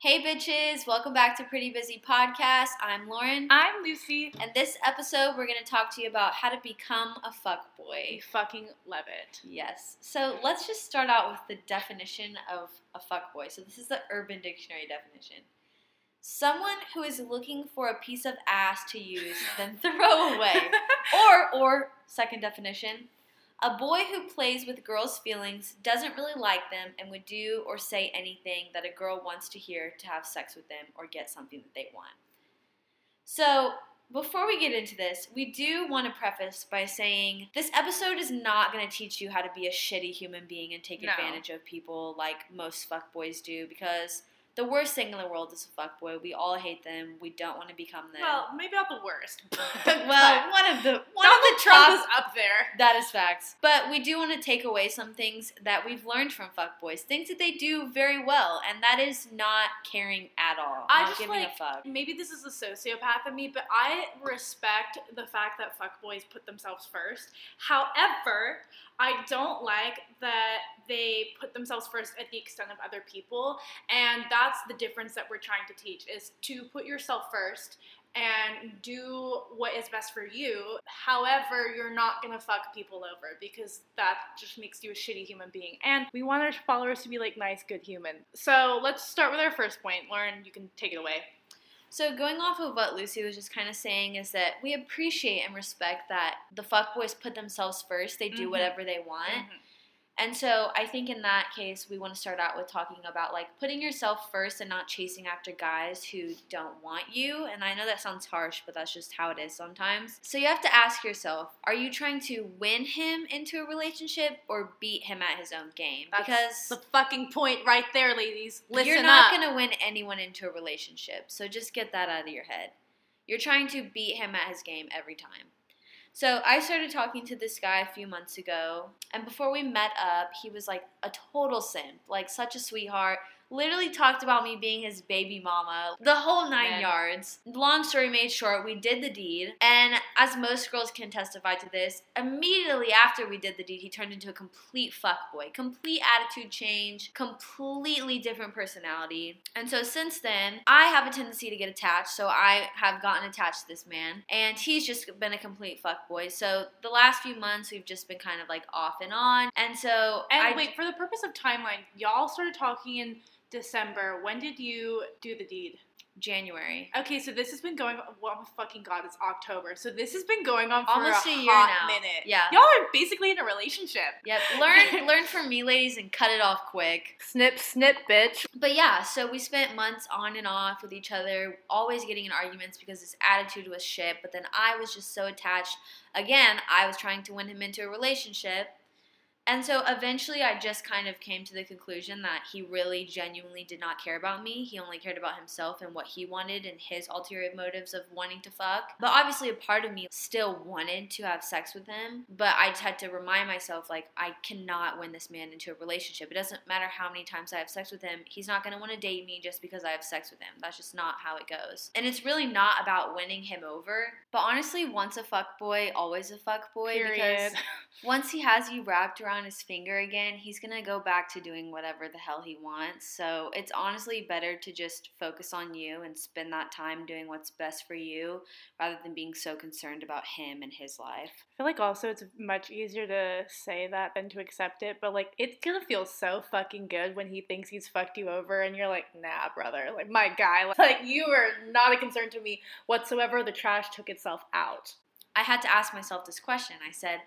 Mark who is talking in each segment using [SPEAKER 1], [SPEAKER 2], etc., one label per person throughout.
[SPEAKER 1] Hey bitches, welcome back to Pretty Busy Podcast. I'm Lauren.
[SPEAKER 2] I'm Lucy.
[SPEAKER 1] And this episode we're going to talk to you about how to become a
[SPEAKER 2] I
[SPEAKER 1] fuckboy.
[SPEAKER 2] fucking love it.
[SPEAKER 1] Yes. So, let's just start out with the definition of a fuckboy. So, this is the Urban Dictionary definition. Someone who is looking for a piece of ass to use then throw away. or or second definition, a boy who plays with girls' feelings, doesn't really like them, and would do or say anything that a girl wants to hear to have sex with them or get something that they want. So, before we get into this, we do want to preface by saying this episode is not going to teach you how to be a shitty human being and take
[SPEAKER 2] No.
[SPEAKER 1] advantage of people like most fuckboys do because the worst thing in the world is a fuckboy. We all hate them. We don't want to become them.
[SPEAKER 2] Well, maybe not the worst.
[SPEAKER 1] well, one of the one
[SPEAKER 2] Donald
[SPEAKER 1] of the
[SPEAKER 2] Trump
[SPEAKER 1] top
[SPEAKER 2] is up there.
[SPEAKER 1] that is facts. But we do want to take away some things that we've learned from fuckboys, things that they do very well, and that is not caring at all.
[SPEAKER 2] I just
[SPEAKER 1] giving
[SPEAKER 2] like
[SPEAKER 1] a fuck.
[SPEAKER 2] maybe this is a sociopath of me, but I respect the fact that fuckboys put themselves first. However, I don't like that they put themselves first at the extent of other people, and that's the difference that we're trying to teach is to put yourself first and do what is best for you. However, you're not gonna fuck people over because that just makes you a shitty human being. And we want our followers to be like nice, good human. So let's start with our first point. Lauren, you can take it away.
[SPEAKER 1] So going off of what Lucy was just kind of saying is that we appreciate and respect that the fuckboys put themselves first. They do
[SPEAKER 2] Mhm.
[SPEAKER 1] whatever they want. And so I think in that case, we want to start out with talking about like putting yourself first and not chasing after guys who don't want you. And I know that sounds harsh, but that's just how it is sometimes. So you have to ask yourself are you trying to win him into a relationship or beat him at his own game?
[SPEAKER 2] That's
[SPEAKER 1] because
[SPEAKER 2] the fucking point right there, ladies. Listen
[SPEAKER 1] you're not going to win anyone into a relationship. So just get that out of your head. You're trying to beat him at his game every time. So I started talking to this guy a few months ago, and before we met up, he was like a total simp, like such a sweetheart. Literally talked about me being his baby mama, the whole nine
[SPEAKER 2] Man.
[SPEAKER 1] yards. Long story made short, we did the deed, and as most girls can testify to this, immediately after we did the deed, he turned into a complete fuckboy, complete attitude change, completely different personality. And so since then, I have a tendency to get attached, so I have gotten attached to this man, and he's just been a complete fuckboy. So the last few months, we've just been kind of like off and on, and so
[SPEAKER 2] And
[SPEAKER 1] I
[SPEAKER 2] wait, for the purpose of timeline, y'all started talking in December. When did you do the deed?
[SPEAKER 1] January.
[SPEAKER 2] Okay, so this has been going. Oh my fucking god, it's October. So this has been going on for
[SPEAKER 1] Almost
[SPEAKER 2] a,
[SPEAKER 1] a year
[SPEAKER 2] hot
[SPEAKER 1] now.
[SPEAKER 2] minute.
[SPEAKER 1] Yeah.
[SPEAKER 2] y'all are basically in a relationship.
[SPEAKER 1] Yep. Learn learn from me, ladies, and cut it off quick.
[SPEAKER 2] Snip, snip, bitch.
[SPEAKER 1] But yeah, so we spent months on and off with each other, always getting in arguments because his attitude was shit. But then I was just so attached. Again, I was trying to win him into a relationship. And so eventually I just kind of came to the conclusion that he really genuinely did not care about me. He only cared about himself and what he wanted and his ulterior motives of wanting to fuck. But obviously a part of me still wanted to have sex with him, but I just had to remind myself like I cannot win this man into a relationship. It doesn't matter how many times I have sex with him. He's not going to want to date me just because I have sex with him. That's just not how it goes. And it's really not about winning him over. But honestly, once a fuck boy, always a fuck boy
[SPEAKER 2] Period.
[SPEAKER 1] because once he has you wrapped around his finger again, he's gonna go back to doing whatever the hell he wants. So it's honestly better to just focus on you and spend that time doing what's best for you rather than being so concerned about him and his life.
[SPEAKER 2] I feel like also it's much easier to say that than to accept it, but like it's gonna feel so fucking good when he thinks he's fucked you over and you're like, nah, brother, like my guy, like you are not a concern to me whatsoever. The trash took itself out.
[SPEAKER 1] I had to ask myself this question. I said,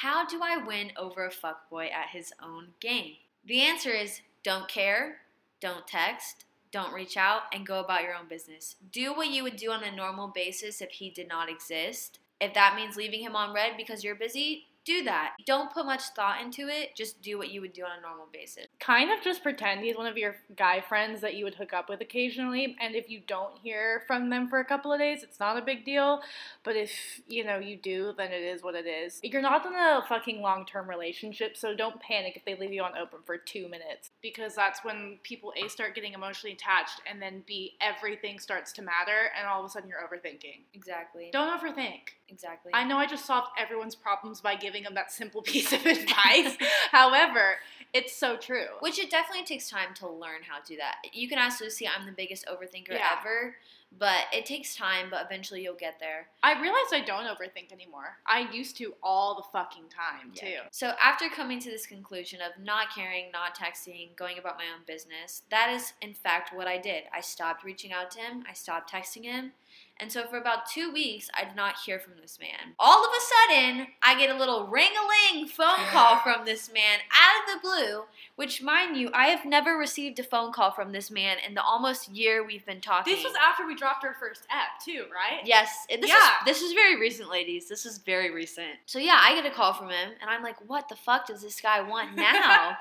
[SPEAKER 1] How do I win over a fuckboy at his own game? The answer is don't care, don't text, don't reach out, and go about your own business. Do what you would do on a normal basis if he did not exist. If that means leaving him on read because you're busy, do that. Don't put much thought into it. Just do what you would do on a normal basis.
[SPEAKER 2] Kind of just pretend he's one of your guy friends that you would hook up with occasionally, and if you don't hear from them for a couple of days, it's not a big deal. But if you know you do, then it is what it is. You're not in a fucking long term relationship, so don't panic if they leave you on open for two minutes because that's when people a start getting emotionally attached, and then b everything starts to matter, and all of a sudden you're overthinking.
[SPEAKER 1] Exactly.
[SPEAKER 2] Don't overthink.
[SPEAKER 1] Exactly.
[SPEAKER 2] I know I just solved everyone's problems by giving them that simple piece of advice. However, it's so true. True.
[SPEAKER 1] Which it definitely takes time to learn how to do that. You can ask Lucy, I'm the biggest overthinker
[SPEAKER 2] Yeah.
[SPEAKER 1] ever, but it takes time, but eventually you'll get there.
[SPEAKER 2] I realize I don't overthink anymore. I used to all the fucking time
[SPEAKER 1] Yeah.
[SPEAKER 2] too.
[SPEAKER 1] So after coming to this conclusion of not caring, not texting, going about my own business, that is in fact what I did. I stopped reaching out to him, I stopped texting him. And so for about two weeks, I did not hear from this man. All of a sudden, I get a little ring-a-ling phone call from this man out of the blue, which, mind you, I have never received a phone call from this man in the almost year we've been talking.
[SPEAKER 2] This was after we dropped our first ep too, right?
[SPEAKER 1] Yes, this
[SPEAKER 2] Yeah.
[SPEAKER 1] is this is very recent, ladies. This is very recent. So yeah, I get a call from him, and I'm like, "What the fuck does this guy want now?"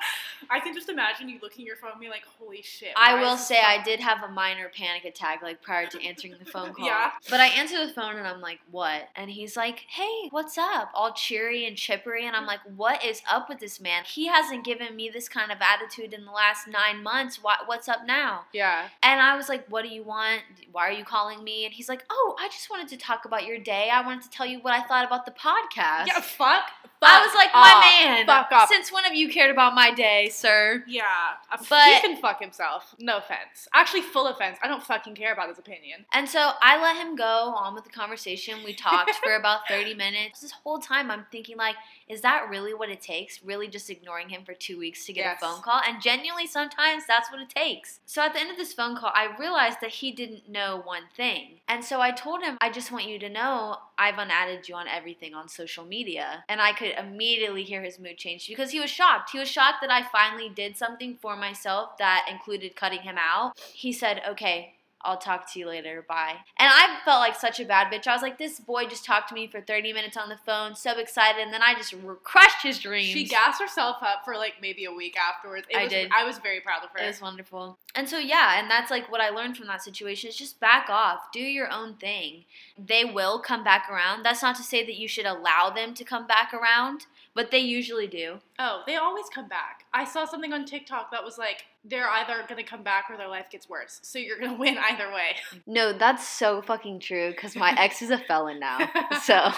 [SPEAKER 2] I can just imagine you looking at your phone and being like, "Holy shit!"
[SPEAKER 1] I will say I did have a minor panic attack like prior to answering the phone call.
[SPEAKER 2] Yeah.
[SPEAKER 1] But I answer the phone and I'm like, "What?" And he's like, "Hey, what's up?" All cheery and chippery, and I'm like, "What is up with this man? He hasn't given me this kind of attitude in the last nine months. What what's up now?"
[SPEAKER 2] Yeah.
[SPEAKER 1] And I was like, "What do you want? Why are you calling me?" And he's like, "Oh, I just wanted to talk about your day. I wanted to tell you what I thought about the podcast."
[SPEAKER 2] Yeah. Fuck.
[SPEAKER 1] I was like, "My man,
[SPEAKER 2] Fuck off.
[SPEAKER 1] since when have you cared about my day, sir?"
[SPEAKER 2] Yeah, uh,
[SPEAKER 1] But-
[SPEAKER 2] he can fuck himself. No offense. Actually, full offense. I don't fucking care about his opinion.
[SPEAKER 1] And so I let him go on with the conversation. We talked for about 30 minutes. This whole time I'm thinking like, is that really what it takes? Really just ignoring him for 2 weeks to get
[SPEAKER 2] Yes.
[SPEAKER 1] a phone call? And genuinely sometimes that's what it takes. So at the end of this phone call, I realized that he didn't know one thing. And so I told him, I just want you to know I've unadded you on everything on social media. And I could immediately hear his mood change because he was shocked. He was shocked that I finally did something for myself that included cutting him out. He said, "Okay, I'll talk to you later. Bye. And I felt like such a bad bitch. I was like, this boy just talked to me for 30 minutes on the phone, so excited, and then I just crushed his dreams.
[SPEAKER 2] She gassed herself up for like maybe a week afterwards. It
[SPEAKER 1] I
[SPEAKER 2] was,
[SPEAKER 1] did.
[SPEAKER 2] I was very proud of her.
[SPEAKER 1] It was wonderful. And so, yeah, and that's like what I learned from that situation is just back off, do your own thing. They will come back around. That's not to say that you should allow them to come back around, but they usually do.
[SPEAKER 2] Oh, they always come back. I saw something on TikTok that was like they're either gonna come back or their life gets worse. So you're gonna win either way.
[SPEAKER 1] No, that's so fucking true because my ex is a felon now. So.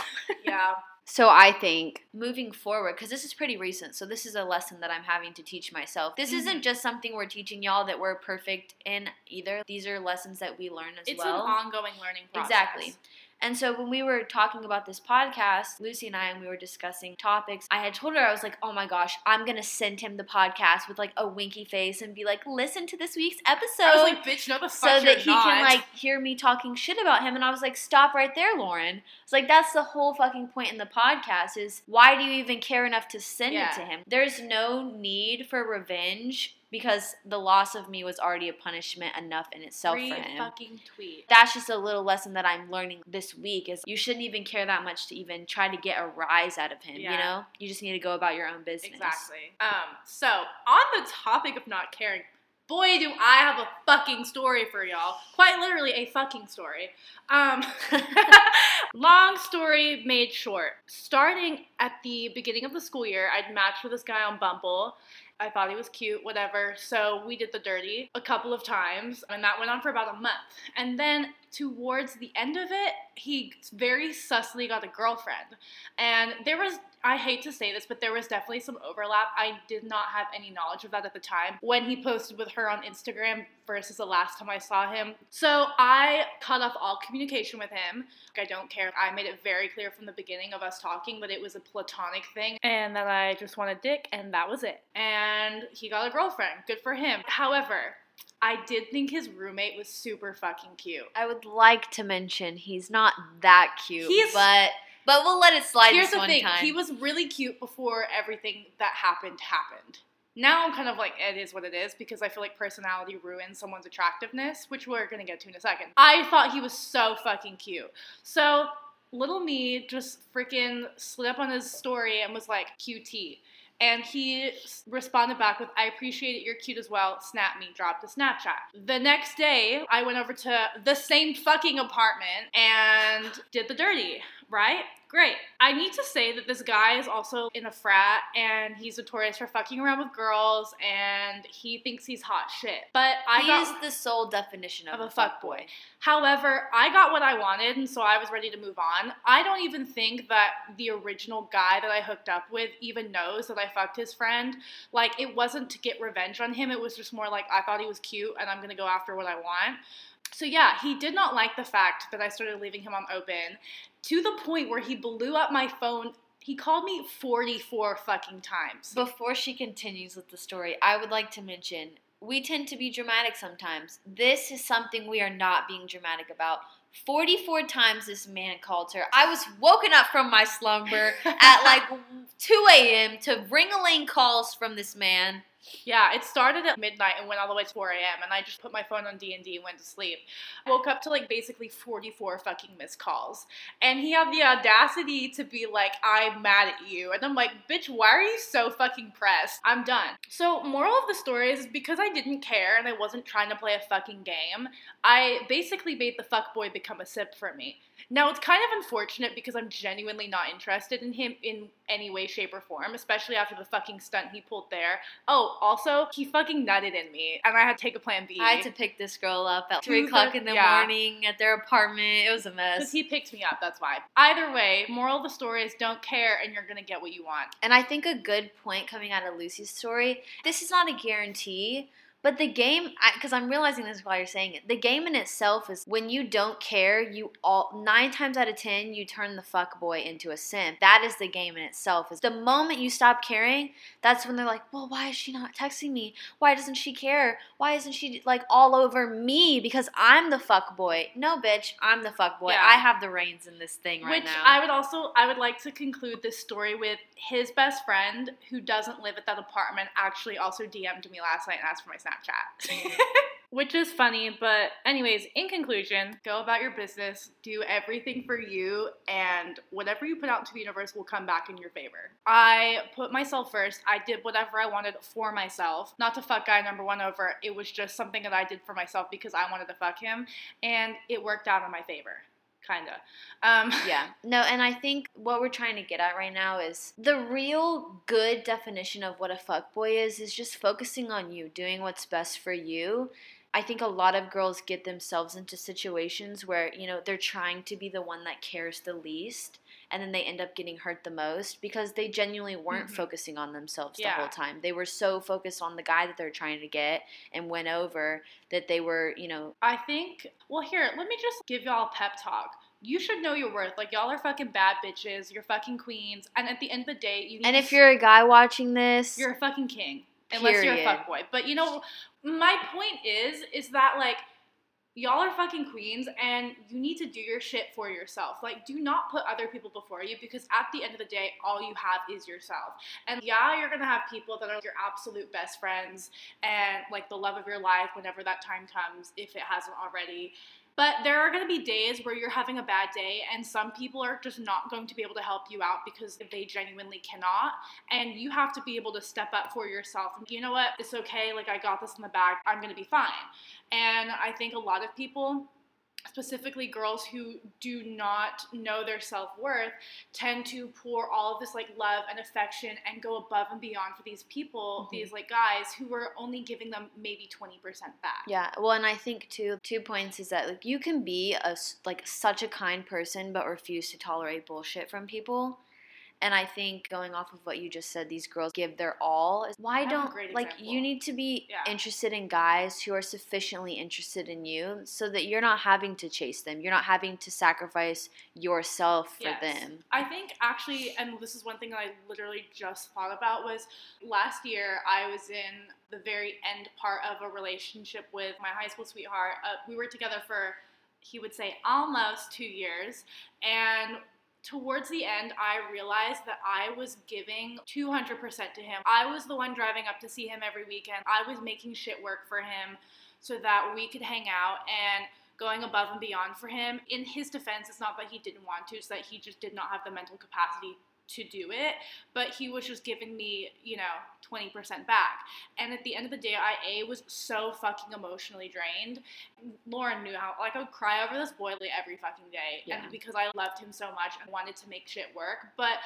[SPEAKER 2] yeah.
[SPEAKER 1] So I think moving forward, because this is pretty recent, so this is a lesson that I'm having to teach myself. This
[SPEAKER 2] Mhm.
[SPEAKER 1] isn't just something we're teaching y'all that we're perfect in either. These are lessons that we learn as well.
[SPEAKER 2] It's an ongoing learning process.
[SPEAKER 1] Exactly. And so when we were talking about this podcast, Lucy and I, and we were discussing topics, I had told her, I was like, oh my gosh, I'm going to send him the podcast with like a winky face and be like, listen to this week's episode
[SPEAKER 2] I was like, bitch, no the
[SPEAKER 1] so
[SPEAKER 2] fuck
[SPEAKER 1] that
[SPEAKER 2] you're
[SPEAKER 1] he
[SPEAKER 2] not.
[SPEAKER 1] can like hear me talking shit about him and i was like stop right there lauren it's like that's the whole fucking point in the podcast is why do you even care enough to send
[SPEAKER 2] Yeah.
[SPEAKER 1] it to him there's no need for revenge because the loss of me was already a punishment enough in itself
[SPEAKER 2] Free
[SPEAKER 1] for him
[SPEAKER 2] fucking tweet.
[SPEAKER 1] that's just a little lesson that i'm learning this week is you shouldn't even care that much to even try to get a rise out of him you know you just need to go about your own business
[SPEAKER 2] Exactly. Um, so on the topic of not caring, boy do I have a fucking story for y'all. Quite literally a fucking story. Um, long story made short. Starting at the beginning of the school year, I'd matched with this guy on Bumble. I thought he was cute, whatever. So we did the dirty a couple of times, and that went on for about a month. And then towards the end of it, he very sussly got a girlfriend. And there was, I hate to say this, but there was definitely some overlap. I did not have any knowledge of that at the time when he posted with her on Instagram versus the last time I saw him. So I cut off all communication with him. I don't care. I made it very clear from the beginning of us talking that it was a platonic thing and that I just wanted dick, and that was it. And he got a girlfriend. Good for him. However, I did think his roommate was super fucking cute.
[SPEAKER 1] i would like to mention he's not that cute
[SPEAKER 2] He's-
[SPEAKER 1] but but we'll let it slide
[SPEAKER 2] Here's
[SPEAKER 1] this
[SPEAKER 2] the thing:
[SPEAKER 1] time
[SPEAKER 2] he was really cute before everything that happened happened. Now I'm kind of like, it is what it is because I feel like personality ruins someone's attractiveness, which we're gonna get to in a second. I thought he was so fucking cute. So little me just freaking slid up on his story and was like, QT. And he responded back with, I appreciate it, you're cute as well. Snap me, dropped a Snapchat. The next day, I went over to the same fucking apartment and did the dirty, right? great. I need to say that this guy is also in a frat and he's notorious for fucking around with girls and he thinks he's hot shit. But I
[SPEAKER 1] he
[SPEAKER 2] got
[SPEAKER 1] is the sole definition of,
[SPEAKER 2] of a fuck
[SPEAKER 1] fuckboy.
[SPEAKER 2] boy. However, I got what I wanted, and so I was ready to move on. I don't even think that the original guy that I hooked up with even knows that I fucked his friend. Like, it wasn't to get revenge on him, it was just more like I thought he was cute and I'm gonna go after what I want. So, yeah, he did not like the fact that I started leaving him on open to the point where he blew up my phone. He called me 44 fucking times.
[SPEAKER 1] Before she continues with the story, I would like to mention we tend to be dramatic sometimes. This is something we are not being dramatic about. 44 times this man called her. I was woken up from my slumber at like 2 a.m. to ring a ling calls from this man.
[SPEAKER 2] Yeah, it started at midnight and went all the way to 4 a.m. and I just put my phone on D&D and went to sleep. Woke up to like basically 44 fucking missed calls. And he had the audacity to be like, I'm mad at you. And I'm like, bitch, why are you so fucking pressed? I'm done. So, moral of the story is because I didn't care and I wasn't trying to play a fucking game, I basically made the fuckboy become a simp for me. Now, it's kind of unfortunate because I'm genuinely not interested in him in any way, shape, or form, especially after the fucking stunt he pulled there. Oh, also, he fucking nutted in me, and I had to take a plan B.
[SPEAKER 1] I had to pick this girl up at 3 o'clock in the
[SPEAKER 2] yeah.
[SPEAKER 1] morning at their apartment. It was a mess.
[SPEAKER 2] Because
[SPEAKER 1] mess.
[SPEAKER 2] he picked me up, that's why. Either way, moral of the story is don't care and you're gonna get what you want.
[SPEAKER 1] And I think a good point coming out of Lucy's story this is not a guarantee, but the game, because I'm realizing this while you're saying it, the game in itself is when you don't care, you all, nine times out of ten, you turn the fuck boy into a simp. That is the game in itself. Is the moment you stop caring, that's when they're like, well, why is she not texting me? Why doesn't she care? Why isn't she like all over me? Because I'm the fuck boy. No, bitch, I'm the fuck boy.
[SPEAKER 2] Yeah.
[SPEAKER 1] I have the reins in this thing right now.
[SPEAKER 2] Which
[SPEAKER 1] now.
[SPEAKER 2] I would also I would like to conclude this story with his best friend who doesn't live at that apartment actually also DM'd me last night and asked for my Snapchat. Mm-hmm. Which is funny, but anyways, in conclusion, go about your business, do everything for you, and whatever you put out into the universe will come back in your favor. I put myself first. I did whatever I wanted for myself. Not to fuck guy number one over. It was just something that I did for myself because I wanted to fuck him, and it worked out in my favor. Kinda. Um,
[SPEAKER 1] Yeah. No, and I think what we're trying to get at right now is the real good definition of what a fuckboy is is just focusing on you, doing what's best for you. I think a lot of girls get themselves into situations where, you know, they're trying to be the one that cares the least and then they end up getting hurt the most because they genuinely weren't
[SPEAKER 2] Mhm.
[SPEAKER 1] focusing on themselves the whole time. They were so focused on the guy that they're trying to get and went over that they were, you know,
[SPEAKER 2] I think, well, here, let me just give y'all a pep talk. You should know your worth. Like, y'all are fucking bad bitches. You're fucking queens. And at the end of the day, you need
[SPEAKER 1] and if you're a guy watching this,
[SPEAKER 2] you're a fucking king. Unless you're a
[SPEAKER 1] Period.
[SPEAKER 2] fuckboy. But you know, my point is, is that like y'all are fucking queens and you need to do your shit for yourself. Like do not put other people before you because at the end of the day, all you have is yourself. And yeah, you're gonna have people that are your absolute best friends and like the love of your life whenever that time comes, if it hasn't already. But there are going to be days where you're having a bad day, and some people are just not going to be able to help you out because they genuinely cannot. And you have to be able to step up for yourself. And you know what? It's okay. Like, I got this in the bag. I'm going to be fine. And I think a lot of people, specifically girls who do not know their self worth, tend to pour all of this like love and affection and go above and beyond for these people,
[SPEAKER 1] Mhm.
[SPEAKER 2] these like guys who were only giving them maybe 20% back.
[SPEAKER 1] Yeah, well, and I think too, two points is that like you can be a like such a kind person, but refuse to tolerate bullshit from people. And I think going off of what you just said, these girls give their all. Why don't like you need to be
[SPEAKER 2] Yeah.
[SPEAKER 1] interested in guys who are sufficiently interested in you, so that you're not having to chase them. You're not having to sacrifice yourself for
[SPEAKER 2] Yes.
[SPEAKER 1] them.
[SPEAKER 2] I think actually, and this is one thing I literally just thought about was last year I was in the very end part of a relationship with my high school sweetheart. Uh, we were together for, he would say, almost two years, and towards the end, I realized that I was giving 200% to him. I was the one driving up to see him every weekend. I was making shit work for him so that we could hang out and going above and beyond for him. In his defense, it's not that he didn't want to, it's that he just did not have the mental capacity to do it, but he was just giving me, you know, 20% back. And at the end of the day, I A was so fucking emotionally drained. Lauren knew how, like, I would cry over this boy like, every fucking day.
[SPEAKER 1] Yeah.
[SPEAKER 2] And because I loved him so much and wanted to make shit work. But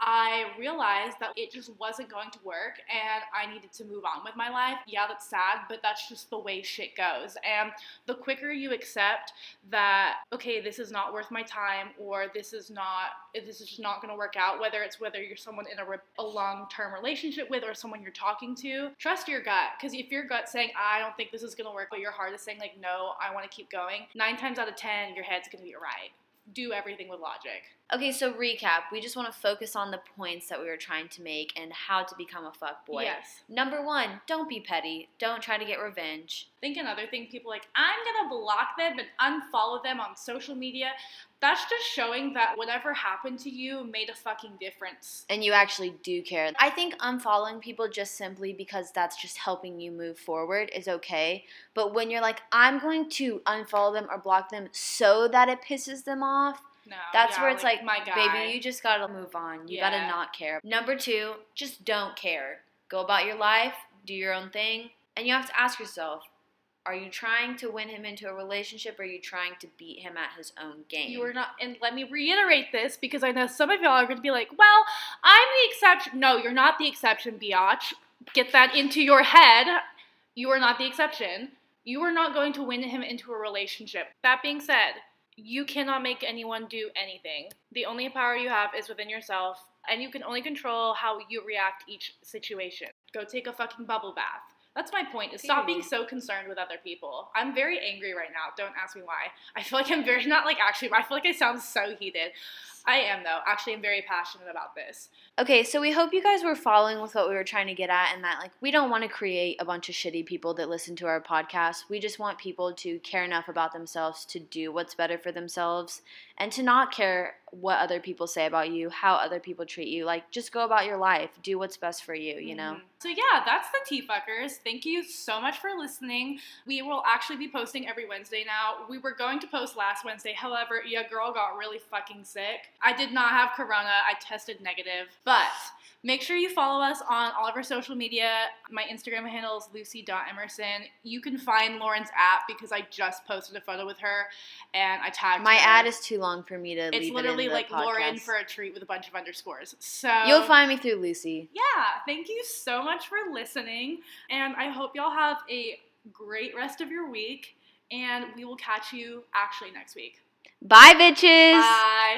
[SPEAKER 2] I realized that it just wasn't going to work and I needed to move on with my life. Yeah, that's sad, but that's just the way shit goes. And the quicker you accept that, okay, this is not worth my time or this is not, this is just not going to work out, whether it's whether you're someone in a, re- a long term relationship with or someone you're talking to, trust your gut. Because if your gut's saying, I don't think this is going to work, but your heart is saying, like, no, I want to keep going, nine times out of 10, your head's going to be right. Do everything with logic.
[SPEAKER 1] Okay, so recap. We just want to focus on the points that we were trying to make and how to become a fuckboy.
[SPEAKER 2] Yes.
[SPEAKER 1] Number one, don't be petty. Don't try to get revenge.
[SPEAKER 2] I think another thing people like i'm gonna block them and unfollow them on social media that's just showing that whatever happened to you made a fucking difference
[SPEAKER 1] And you actually do care. I think unfollowing people just simply because that's just helping you move forward is okay. But when you're like, I'm going to unfollow them or block them so that it pisses them off,
[SPEAKER 2] no
[SPEAKER 1] That's
[SPEAKER 2] yeah,
[SPEAKER 1] where it's like,
[SPEAKER 2] my guy
[SPEAKER 1] baby, you just gotta move on. You gotta not care. Number two, just don't care. Go about your life, do your own thing, and you have to ask yourself are you trying to win him into a relationship or are you trying to beat him at his own game?
[SPEAKER 2] you are not and let me reiterate this because i know some of y'all are going to be like well i'm the exception no you're not the exception biatch. Get that into your head. You are not the exception. You are not going to win him into a relationship. That being said you cannot make anyone do anything. The only power you have is within yourself and you can only control how you react each situation. Go take a fucking bubble bath that's my point is stop being so concerned with other people. I'm very angry right now don't ask me why. I feel like i'm very not like actually i feel like i sound so heated i am though actually i'm very passionate about this
[SPEAKER 1] Okay, so we hope you guys were following with what we were trying to get at, and that like we don't want to create a bunch of shitty people that listen to our podcast. We just want people to care enough about themselves to do what's better for themselves and to not care what other people say about you, how other people treat you. Like just go about your life, do what's best for you, you know.
[SPEAKER 2] Mhm. So yeah, that's the Tea Fuckers. Thank you so much for listening. We will actually be posting every Wednesday now. We were going to post last Wednesday, however, yeah, girl got really fucking sick. I did not have corona. I tested negative. But make sure you follow us on all of our social media. My Instagram handle is lucy.emerson. You can find Lauren's app because I just posted a photo with her and I tagged
[SPEAKER 1] My
[SPEAKER 2] her.
[SPEAKER 1] ad is too long for me to
[SPEAKER 2] it's
[SPEAKER 1] leave
[SPEAKER 2] literally
[SPEAKER 1] it in the
[SPEAKER 2] like Lauren for a treat with a bunch of underscores. So
[SPEAKER 1] You'll find me through Lucy.
[SPEAKER 2] yeah, thank you so much for listening. And I hope y'all have a great rest of your week. And we will catch you actually next week.
[SPEAKER 1] Bye, bitches.
[SPEAKER 2] Bye.